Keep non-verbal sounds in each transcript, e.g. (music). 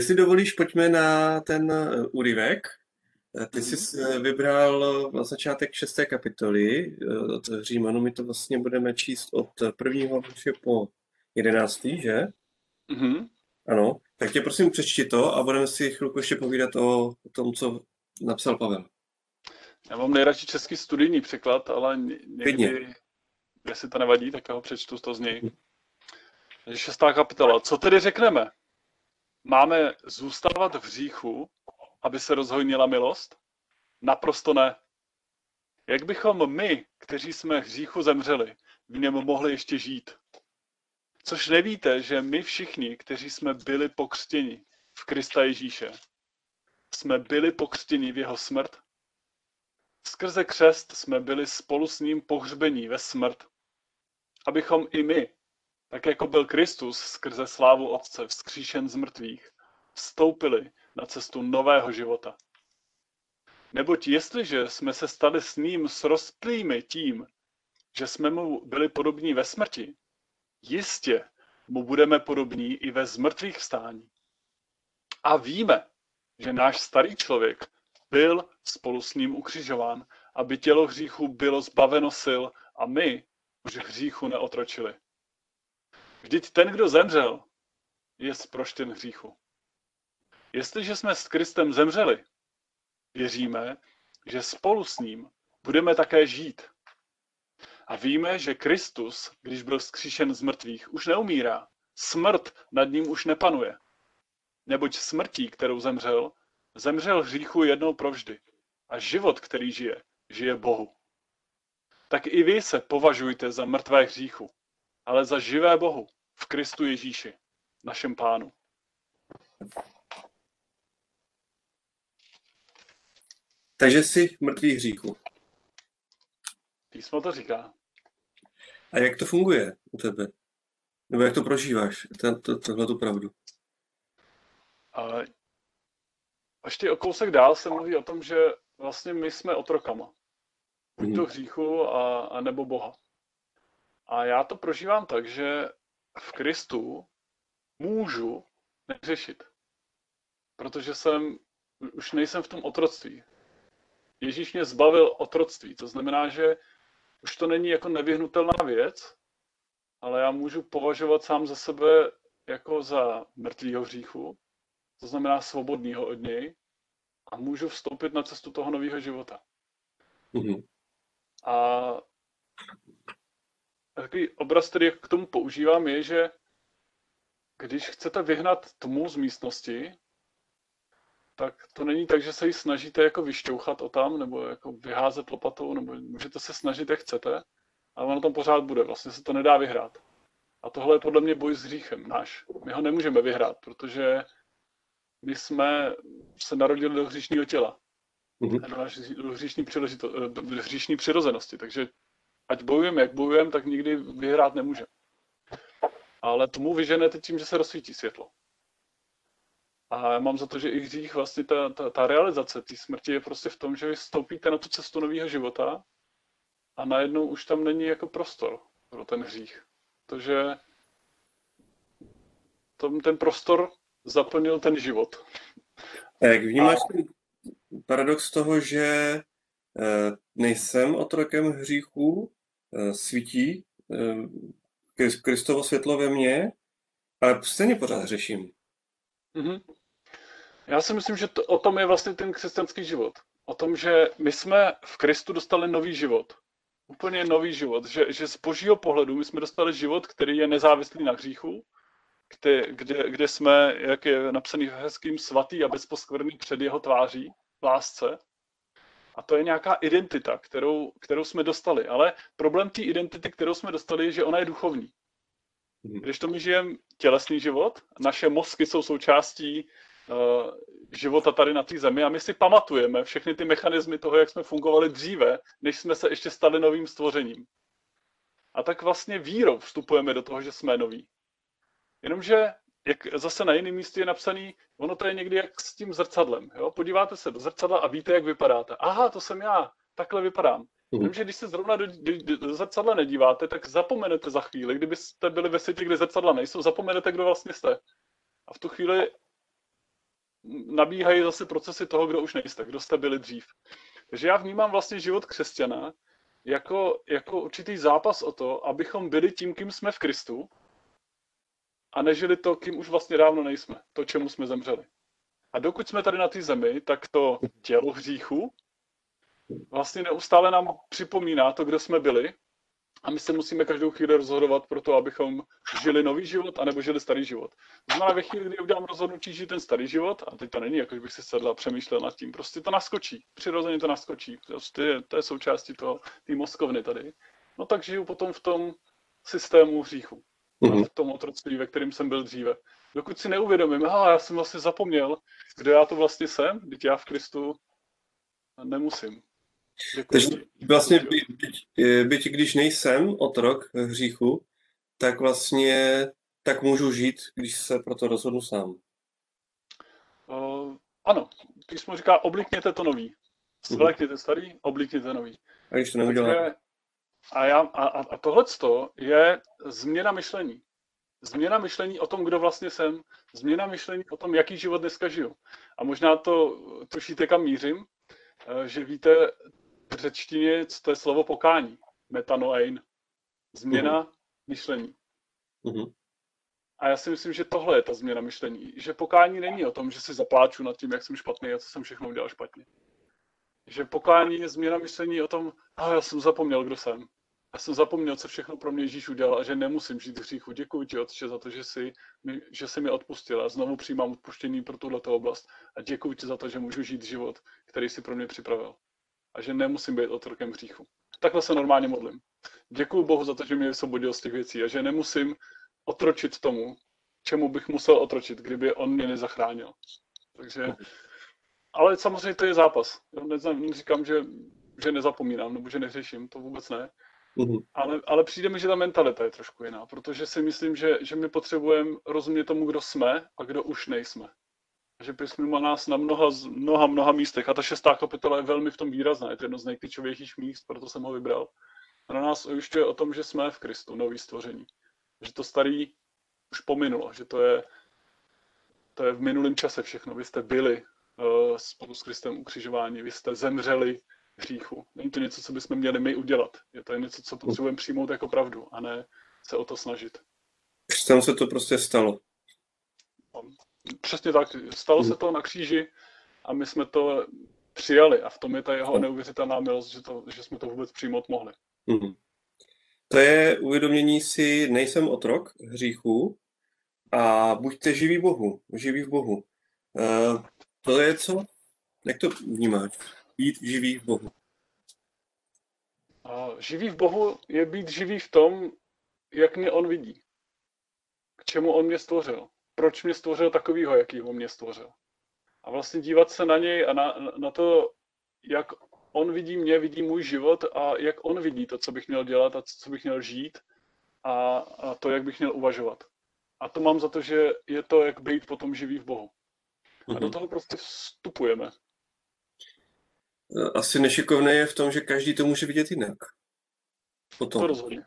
jestli dovolíš, pojďme na ten eh, úryvek. Eh, Ty jsi eh, vybral na začátek šesté kapitoly od Římanu. My to vlastně budeme číst od prvního verše po jedenáctý, že? Mhm. Ano. Tak tě prosím přečti to a budeme si chvilku ještě povídat o, tom, co napsal Pavel. Já mám nejradši český studijní překlad, ale někdy, jestli to nevadí, tak já ho přečtu to z něj. Takže šestá kapitola. Co tedy řekneme? Máme zůstávat v hříchu, aby se rozhojnila milost? Naprosto ne. Jak bychom my, kteří jsme hříchu zemřeli, v něm mohli ještě žít? Což nevíte, že my všichni, kteří jsme byli pokřtěni v Krista Ježíše, jsme byli pokřtěni v jeho smrt? Skrze křest jsme byli spolu s ním pohřbení ve smrt, abychom i my, tak jako byl Kristus skrze slávu Otce vzkříšen z mrtvých, vstoupili na cestu nového života. Neboť jestliže jsme se stali s ním srostlými tím, že jsme mu byli podobní ve smrti, jistě mu budeme podobní i ve zmrtvých vstání. A víme, že náš starý člověk byl spolu s ním ukřižován, aby tělo hříchu bylo zbaveno sil a my už hříchu neotročili. Vždyť ten, kdo zemřel, je zproštěn hříchu. Jestliže jsme s Kristem zemřeli, věříme, že spolu s ním budeme také žít. A víme, že Kristus, když byl zkříšen z mrtvých, už neumírá. Smrt nad ním už nepanuje. Neboť smrtí, kterou zemřel, zemřel hříchu jednou provždy. A život, který žije, žije Bohu. Tak i vy se považujte za mrtvé hříchu, ale za živé Bohu v Kristu Ježíši, našem pánu. Takže jsi mrtvý hříku. Písmo to říká. A jak to funguje u tebe? Nebo jak to prožíváš, tohle tu pravdu? Ale ještě o kousek dál se mluví o tom, že vlastně my jsme otrokama. Buď to Mhm. hříchu a, a nebo Boha. A já to prožívám tak, že v Kristu můžu neřešit. Protože jsem, už nejsem v tom otroctví. Ježíš mě zbavil otroctví. To znamená, že už to není jako nevyhnutelná věc, ale já můžu považovat sám za sebe jako za mrtvýho hříchu, to znamená svobodného od něj, a můžu vstoupit na cestu toho nového života. Mhm. A takový obraz, který k tomu používám, je, že když chcete vyhnat tmu z místnosti, tak to není tak, že se ji snažíte jako vyšťouchat o tam, nebo jako vyházet lopatou, nebo můžete se snažit, jak chcete, ale ono tam pořád bude, vlastně se to nedá vyhrát. A tohle je podle mě boj s hříchem náš. My ho nemůžeme vyhrát, protože my jsme se narodili do hříšního těla. Mhm. Do hříšní, do hříšní přirozenosti. Takže ať bojujeme, jak bojujeme, tak nikdy vyhrát nemůžeme. Ale tomu vyženete tím, že se rozsvítí světlo. A já mám za to, že i hřích, vlastně ta, ta, ta realizace té smrti je prostě v tom, že vy vstoupíte na tu cestu nového života a najednou už tam není jako prostor pro ten hřích. Protože tom, ten prostor zaplnil ten život. A jak vnímáš ten paradox toho, že eh, nejsem otrokem hříchu, eh, svítí eh, Kris- Kristovo světlo ve mně, ale stejně pořád řeším. Mhm. Já si myslím, že to, o tom je vlastně ten křesťanský život. O tom, že my jsme v Kristu dostali nový život. Úplně nový život. Že, že z božího pohledu my jsme dostali život, který je nezávislý na hříchu, kde, kde, kde jsme, jak je napsaný hezkým, svatý a bezposkvrný před jeho tváří, lásce. A to je nějaká identita, kterou, kterou jsme dostali. Ale problém té identity, kterou jsme dostali, je, že ona je duchovní. Mhm. Když to my žijeme tělesný život, naše mozky jsou součástí uh, života tady na té zemi a my si pamatujeme všechny ty mechanismy toho, jak jsme fungovali dříve, než jsme se ještě stali novým stvořením. A tak vlastně vírou vstupujeme do toho, že jsme noví. Jenomže, jak zase na jiném místě je napsaný, ono to je někdy jak s tím zrcadlem. Jo? Podíváte se do zrcadla a víte, jak vypadáte. Aha, to jsem já, takhle vypadám. Mhm. Jenomže když se zrovna do, do, do zrcadla nedíváte, tak zapomenete za chvíli, kdybyste byli ve světě, kde zrcadla nejsou, zapomenete, kdo vlastně jste. A v tu chvíli nabíhají zase procesy toho, kdo už nejste, kdo jste byli dřív. Takže já vnímám vlastně život křesťana jako, jako určitý zápas o to, abychom byli tím, kým jsme v Kristu a nežili to, kým už vlastně dávno nejsme, to, čemu jsme zemřeli. A dokud jsme tady na té zemi, tak to tělo hříchu vlastně neustále nám připomíná to, kdo jsme byli. A my se musíme každou chvíli rozhodovat pro to, abychom žili nový život, anebo žili starý život. To znamená, ve chvíli, kdy udělám rozhodnutí žít ten starý život, a teď to není, jako bych si sedla a přemýšlel nad tím, prostě to naskočí, přirozeně to naskočí, prostě to je součástí toho, té mozkovny tady, no tak žiju potom v tom systému hříchu, mm-hmm. v tom otroctví, ve kterém jsem byl dříve. Dokud si neuvědomím, aha, já jsem vlastně zapomněl, kdo já to vlastně jsem, teď já v Kristu nemusím. Takže vlastně, byť, byť, byť když nejsem otrok hříchu, tak vlastně tak můžu žít, když se pro to rozhodnu sám. Uh, ano, když jsme říká, oblikněte to nový. Svlékněte starý, oblikněte nový. A když to neudělá. A, já, a, a tohle je změna myšlení. Změna myšlení o tom, kdo vlastně jsem, změna myšlení o tom, jaký život dneska žiju. A možná to tušíte, kam mířím, eh, že víte, v řečtině to je slovo pokání. Metanoein. Změna uh-huh. myšlení. Uh-huh. A já si myslím, že tohle je ta změna myšlení. Že pokání není o tom, že si zapláču nad tím, jak jsem špatný a co jsem všechno udělal špatně. Že pokání je změna myšlení o tom, a já jsem zapomněl, kdo jsem. Já jsem zapomněl, co všechno pro mě Ježíš udělal a že nemusím žít v hříchu. Děkuji ti, Otče, za to, že jsi, mi, že jsi mi odpustil a znovu přijímám odpuštění pro tuto oblast. A děkuji ti za to, že můžu žít život, který jsi pro mě připravil a že nemusím být otrokem hříchu. Takhle se normálně modlím. Děkuji Bohu za to, že mě vysvobodil z těch věcí a že nemusím otročit tomu, čemu bych musel otročit, kdyby on mě nezachránil. Takže, ale samozřejmě to je zápas. Říkám, že, že nezapomínám nebo že neřeším, to vůbec ne. Uh-huh. Ale, ale přijde mi, že ta mentalita je trošku jiná, protože si myslím, že, že my potřebujeme rozumět tomu, kdo jsme a kdo už nejsme že písmo má nás na mnoha, mnoha, mnoha místech a ta šestá kapitola je velmi v tom výrazná, je to jedno z nejklíčovějších míst, proto jsem ho vybral. A na nás ujišťuje o tom, že jsme v Kristu, nový stvoření. Že to starý už pominulo, že to je, to je v minulém čase všechno. Vy jste byli spolu s Kristem ukřižováni, vy jste zemřeli hříchu. Není to něco, co bychom měli my udělat. Je to něco, co potřebujeme přijmout jako pravdu a ne se o to snažit. Tam se to prostě stalo. Přesně tak. Stalo se to na kříži a my jsme to přijali a v tom je ta jeho neuvěřitelná milost, že, to, že jsme to vůbec přijmout mohli. Mm. To je uvědomění si, nejsem otrok hříchu a buďte živí Bohu, živí v Bohu. To je co? Jak to vnímáš? Být živý v Bohu. Uh, živý v Bohu je být živý v tom, jak mě on vidí. K čemu on mě stvořil proč mě stvořil takovýho, jakýho mě stvořil. A vlastně dívat se na něj a na, na to, jak on vidí mě, vidí můj život a jak on vidí to, co bych měl dělat a co bych měl žít a, a to, jak bych měl uvažovat. A to mám za to, že je to, jak být potom živý v Bohu. A do mhm. toho prostě vstupujeme. Asi nešikovné je v tom, že každý to může vidět jinak. Potom. To rozhodně.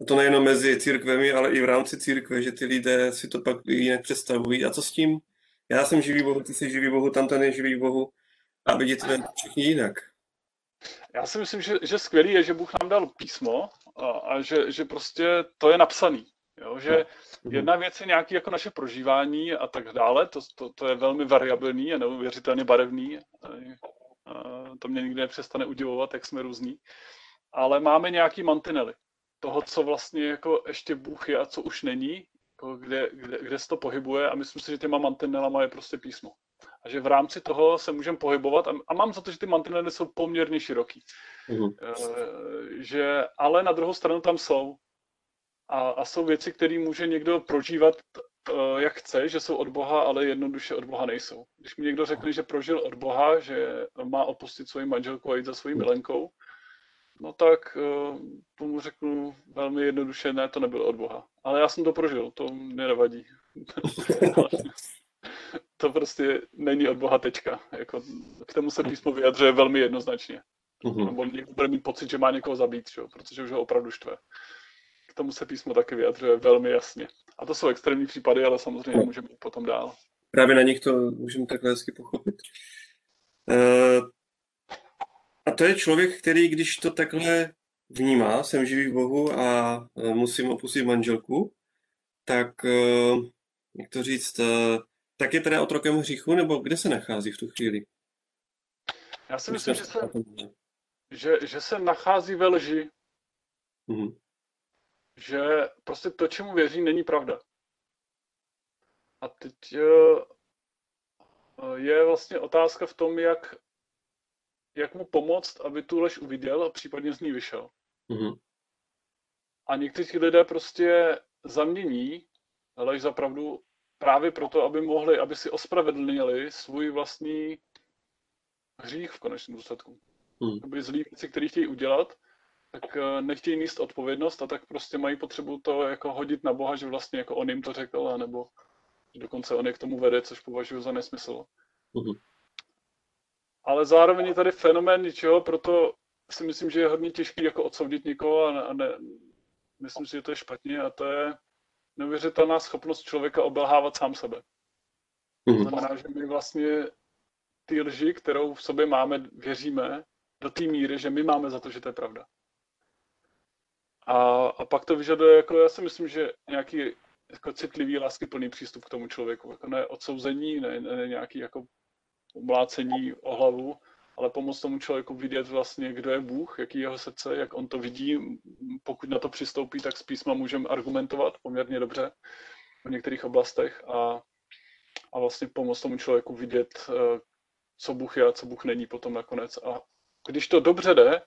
A to nejenom mezi církvemi, ale i v rámci církve, že ty lidé si to pak jinak představují. A co s tím? Já jsem živý Bohu, ty jsi živý Bohu, tam ten je živý Bohu a vidět to všichni jinak. Já si myslím, že, že skvělý je, že Bůh nám dal písmo a, a že, že prostě to je napsaný. Jo? Že no. jedna věc je nějaké jako naše prožívání a tak dále, to, to, to je velmi variabilní a neuvěřitelně barevný. A to mě nikdy nepřestane udivovat, jak jsme různí. Ale máme nějaký mantinely toho, co vlastně jako ještě Bůh je a co už není, jako kde, kde, kde se to pohybuje a myslím si, že těma mantinelama je prostě písmo. A že v rámci toho se můžeme pohybovat a, a mám za to, že ty mantinely jsou poměrně široký. Uh-huh. E, že, ale na druhou stranu tam jsou. A, a jsou věci, které může někdo prožívat e, jak chce, že jsou od Boha, ale jednoduše od Boha nejsou. Když mi někdo řekne, že prožil od Boha, že má opustit svoji manželku a jít za svojí milenkou, No tak eh, tomu řeknu velmi jednoduše, ne, to nebylo od Boha. Ale já jsem to prožil, to mě nevadí. (laughs) to prostě není od Boha tečka. Jako, k tomu se písmo vyjadřuje velmi jednoznačně. Uh-huh. Nebo někdo bude mít pocit, že má někoho zabít, čo? protože už ho opravdu štve. Tomu se písmo taky vyjadřuje velmi jasně. A to jsou extrémní případy, ale samozřejmě můžeme jít potom dál. právě na nich to můžeme takhle hezky pochopit. Uh, a to je člověk, který, když to takhle vnímá, jsem živý v Bohu a musím opustit manželku, tak, uh, jak to říct, tak je teda otrokem hříchu, nebo kde se nachází v tu chvíli? Já si myslím, že se, že, že se nachází ve lži. Mm-hmm. Že prostě to, čemu věří, není pravda. A teď eh, je vlastně otázka v tom, jak, jak mu pomoct, aby tu lež uviděl a případně z ní vyšel. Mm-hmm. A někteří lidé prostě zamění lež za pravdu právě proto, aby mohli, aby si ospravedlnili svůj vlastní hřích v konečném důsledku. Hmm. Aby zlý věci, které chtějí udělat, tak eh, nechtějí níst odpovědnost a tak prostě mají potřebu to jako hodit na Boha, že vlastně jako on jim to řekl, nebo dokonce on je k tomu vede, což považuji za nesmysl. Hmm. Ale zároveň je tady fenomén něčeho, proto si myslím, že je hodně těžký jako odsoudit někoho a, ne, a ne, myslím si, že to je špatně a to je neuvěřitelná schopnost člověka obelhávat sám sebe. To mhm. znamená, že my vlastně ty lži, kterou v sobě máme, věříme do té míry, že my máme za to, že to je pravda. A, a pak to vyžaduje, jako já si myslím, že nějaký jako citlivý, láskyplný přístup k tomu člověku. Jako ne odsouzení, ne, ne nějaký jako umlácení o hlavu, ale pomoct tomu člověku vidět vlastně, kdo je Bůh, jaký je jeho srdce, jak on to vidí. Pokud na to přistoupí, tak z písma můžeme argumentovat poměrně dobře v některých oblastech a, a vlastně pomoct tomu člověku vidět, eh, co Bůh je a co Bůh není potom nakonec. A když to dobře jde,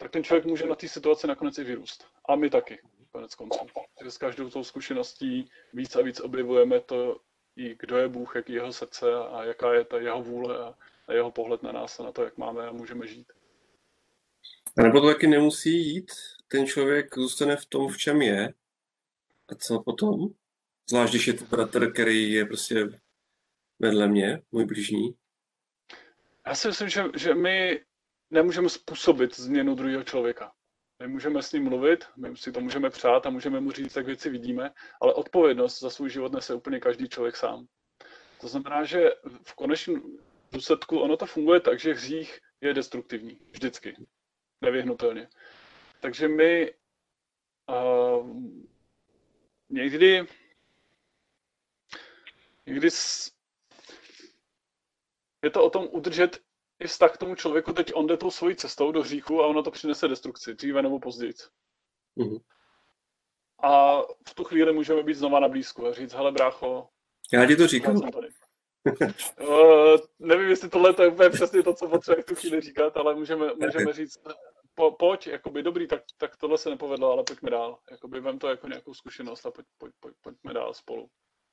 tak ten člověk může na té situaci nakonec i vyrůst. A my taky, konec konců. S každou tou zkušeností víc a víc objevujeme to, i kdo je Bůh, jaký je jeho srdce a jaká je ta jeho vůle a, a jeho pohled na nás a na to, jak máme a můžeme žít. A nebo to taky nemusí jít, ten člověk zůstane v tom, v čem je. A co potom? Zvlášť, když je to bratr, který je prostě vedle mě, můj blížní. Já si myslím, že, že my nemůžeme způsobit změnu druhého člověka. My můžeme s ním mluvit, my si to můžeme přát a můžeme mu říct, jak věci vidíme, ale odpovědnost za svůj život nese úplně každý člověk sám. To znamená, že v konečném důsledku ono to funguje tak, že hřích je destruktivní. Vždycky. Nevyhnutelně. Takže my uh, někdy někdy s, je to o tom udržet i vztah k tomu člověku, teď on jde tou svojí cestou do hříchu a ono to přinese destrukci, dříve nebo později. Mm-hmm. A v tu chvíli můžeme být znova na blízku a říct, hele brácho, já ti to říkám. uh, (laughs) nevím, jestli tohle to je úplně přesně to, co potřebuje v tu chvíli říkat, ale můžeme, můžeme říct, po, pojď, jakoby dobrý, tak, tak tohle se nepovedlo, ale pojďme dál. Jakoby vem to jako nějakou zkušenost a pojď, pojď, pojď, pojďme dál spolu.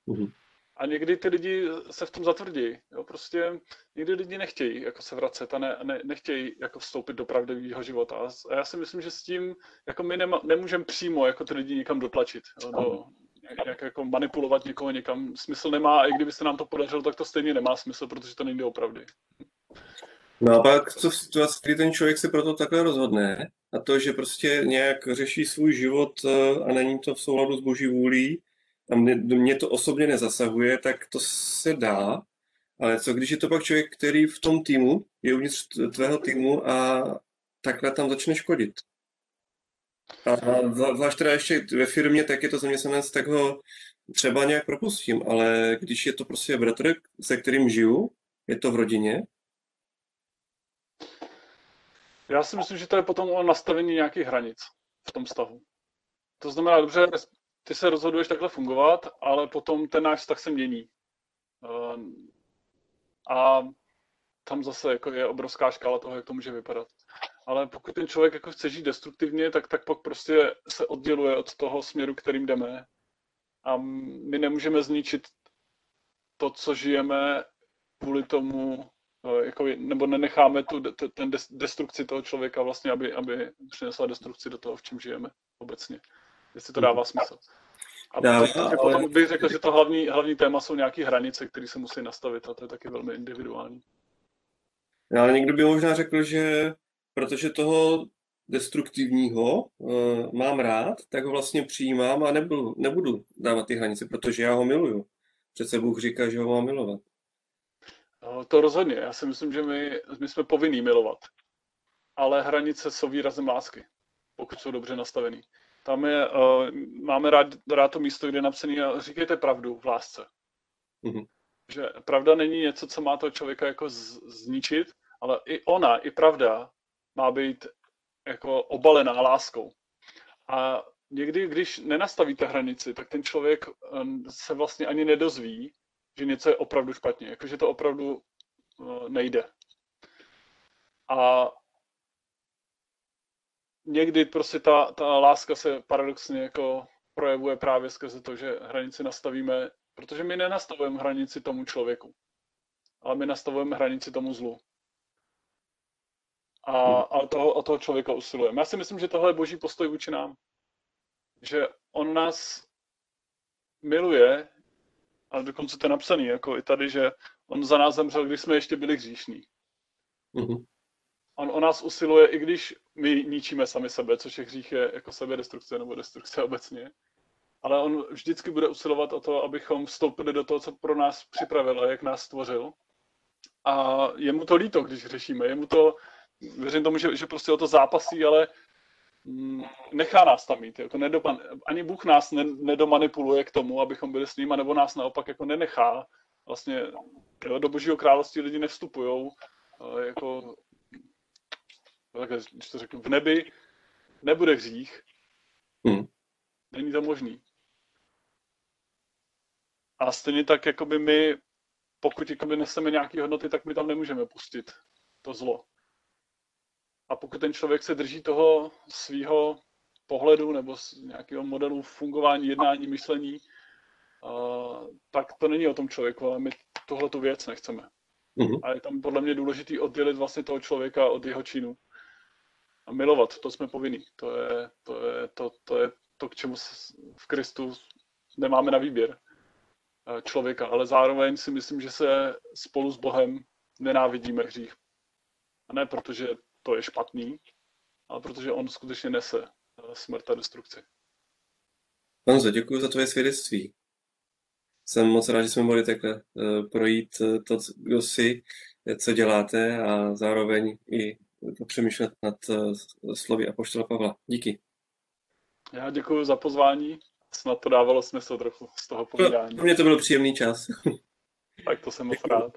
Uh-huh. A někdy ty lidi se v tom zatvrdí. Jo? Prostě někdy lidi nechtějí jako se vracet a ne, ne, nechtějí jako vstoupit do pravdivého života. A já si myslím, že s tím jako my nema, nemůžeme přímo jako ty lidi někam dotlačit. Jo? Do, jak jako manipulovat někoho někam smysl nemá a i kdyby se nám to podařilo, tak to stejně nemá smysl, protože to není opravdu. No a pak co v situaci, kdy ten člověk se proto takhle rozhodne a to, že prostě nějak řeší svůj život eh, a není to v souladu s boží vůlí a mě, mě to osobně nezasahuje, tak to se dá, ale co když je to pak člověk, který v tom týmu, je uvnitř tvého týmu a takhle tam začne škodit? A zvlášť teda ještě ve firmě, tak je to zaměstnanec, tak ho třeba nějak propustím, ale když je to prostě bratr, se kterým žiju, je to v rodině, já si myslím, že to je potom o nastavení nějakých hranic v tom vztahu. To znamená, dobře, ty se rozhoduješ takhle fungovat, ale potom ten náš vztah se mění. Ehm, a tam zase jako je obrovská škála toho, jak to může vypadat. Ale pokud ten člověk jako chce žít destruktivně, tak, tak pak prostě se odděluje od toho směru, kterým jdeme. A my nemůžeme zničit to, co žijeme kvůli tomu, jako, nebo nenecháme tu, ten destrukci toho člověka vlastně, aby, aby přinesla destrukci do toho, v čem žijeme obecně. Jestli to dává smysl. A dává, ale... potom bych řekl, že to hlavní, hlavní téma jsou nějaké hranice, které se musí nastavit a to je taky velmi individuální. No, ale někdo by možná řekl, že protože toho destruktivního uh, mám rád, tak ho vlastně přijímám a nebudu, nebudu dávat ty hranice, protože já ho miluju. Přece Bůh říká, že ho má milovat. No, to rozhodně. Já si myslím, že my, my jsme povinní milovat. Ale hranice jsou výrazem lásky, pokud jsou dobře nastavený. Tam je, uh, máme rád, rád to místo, kde je napsané, říkejte pravdu v lásce. Mhm. Že pravda není něco, co má toho člověka jako z, zničit, ale i ona, i pravda má být jako obalená láskou. A někdy, když nenastavíte hranici, tak ten člověk um, se vlastně ani nedozví, že něco je opravdu špatně, jakože to opravdu uh, nejde. A někdy prostě ta, ta láska se paradoxně jako projevuje právě skrze to, že hranici nastavíme, protože my nenastavujeme hranici tomu člověku, ale my nastavujeme hranici tomu zlu. A, a toho, o toho člověka usilujeme. Já si myslím, že tohle je boží postoj vůči nám. Že on nás miluje, a dokonce to je napsaný, jako i tady, že on za nás zemřel, když jsme ještě byli hříšní. Mhm. On o nás usiluje, i když my ničíme sami sebe, což je hřích je jako sebedestrukce nebo destrukce obecně. Ale on vždycky bude usilovat o to, abychom vstoupili do toho, co pro nás připravil a jak nás stvořil. A je mu to líto, když řešíme. Je mu to, věřím tomu, že, že prostě o to zápasí, ale mm, nechá nás tam mít. Jako nedopan, ani Bůh nás ne, nedomanipuluje k tomu, abychom byli s ním, nebo nás naopak jako nenechá. Vlastně jo, do božího království lidi nevstupují jako takhle, když to řeknu, v nebi nebude hřích. Hmm. Není to možný. A stejně tak, jakoby my, pokud jakoby neseme nějaké hodnoty, tak my tam nemůžeme pustit to zlo. A pokud ten člověk se drží toho svého pohledu nebo nějakého modelu fungování, jednání, myšlení, uh, tak to není o tom člověku, ale my tohle tu věc nechceme. Mhm. A je tam podle mě důležité oddělit vlastně toho člověka od jeho činu. A milovat, to jsme povinní. To je to, je, to, to, je to k čemu v Kristu nemáme na výběr eh, člověka, ale zároveň si myslím, že se spolu s Bohem nenávidíme hřích. A ne protože to je špatný, ale protože on skutečně nese eh, smrt a destrukci. Honzo, děkuji za tvoje svědectví. Jsem moc rád, že jsme mohli takhle uh, projít to, kdo jsi, co děláte a zároveň i přemýšlet nad uh, slovy Apoštola Pavla. Díky. Já děkuji za pozvání. Snad to dávalo smysl trochu z toho povídání. Pro mě to byl příjemný čas. (laughs) tak to jsem moc rád.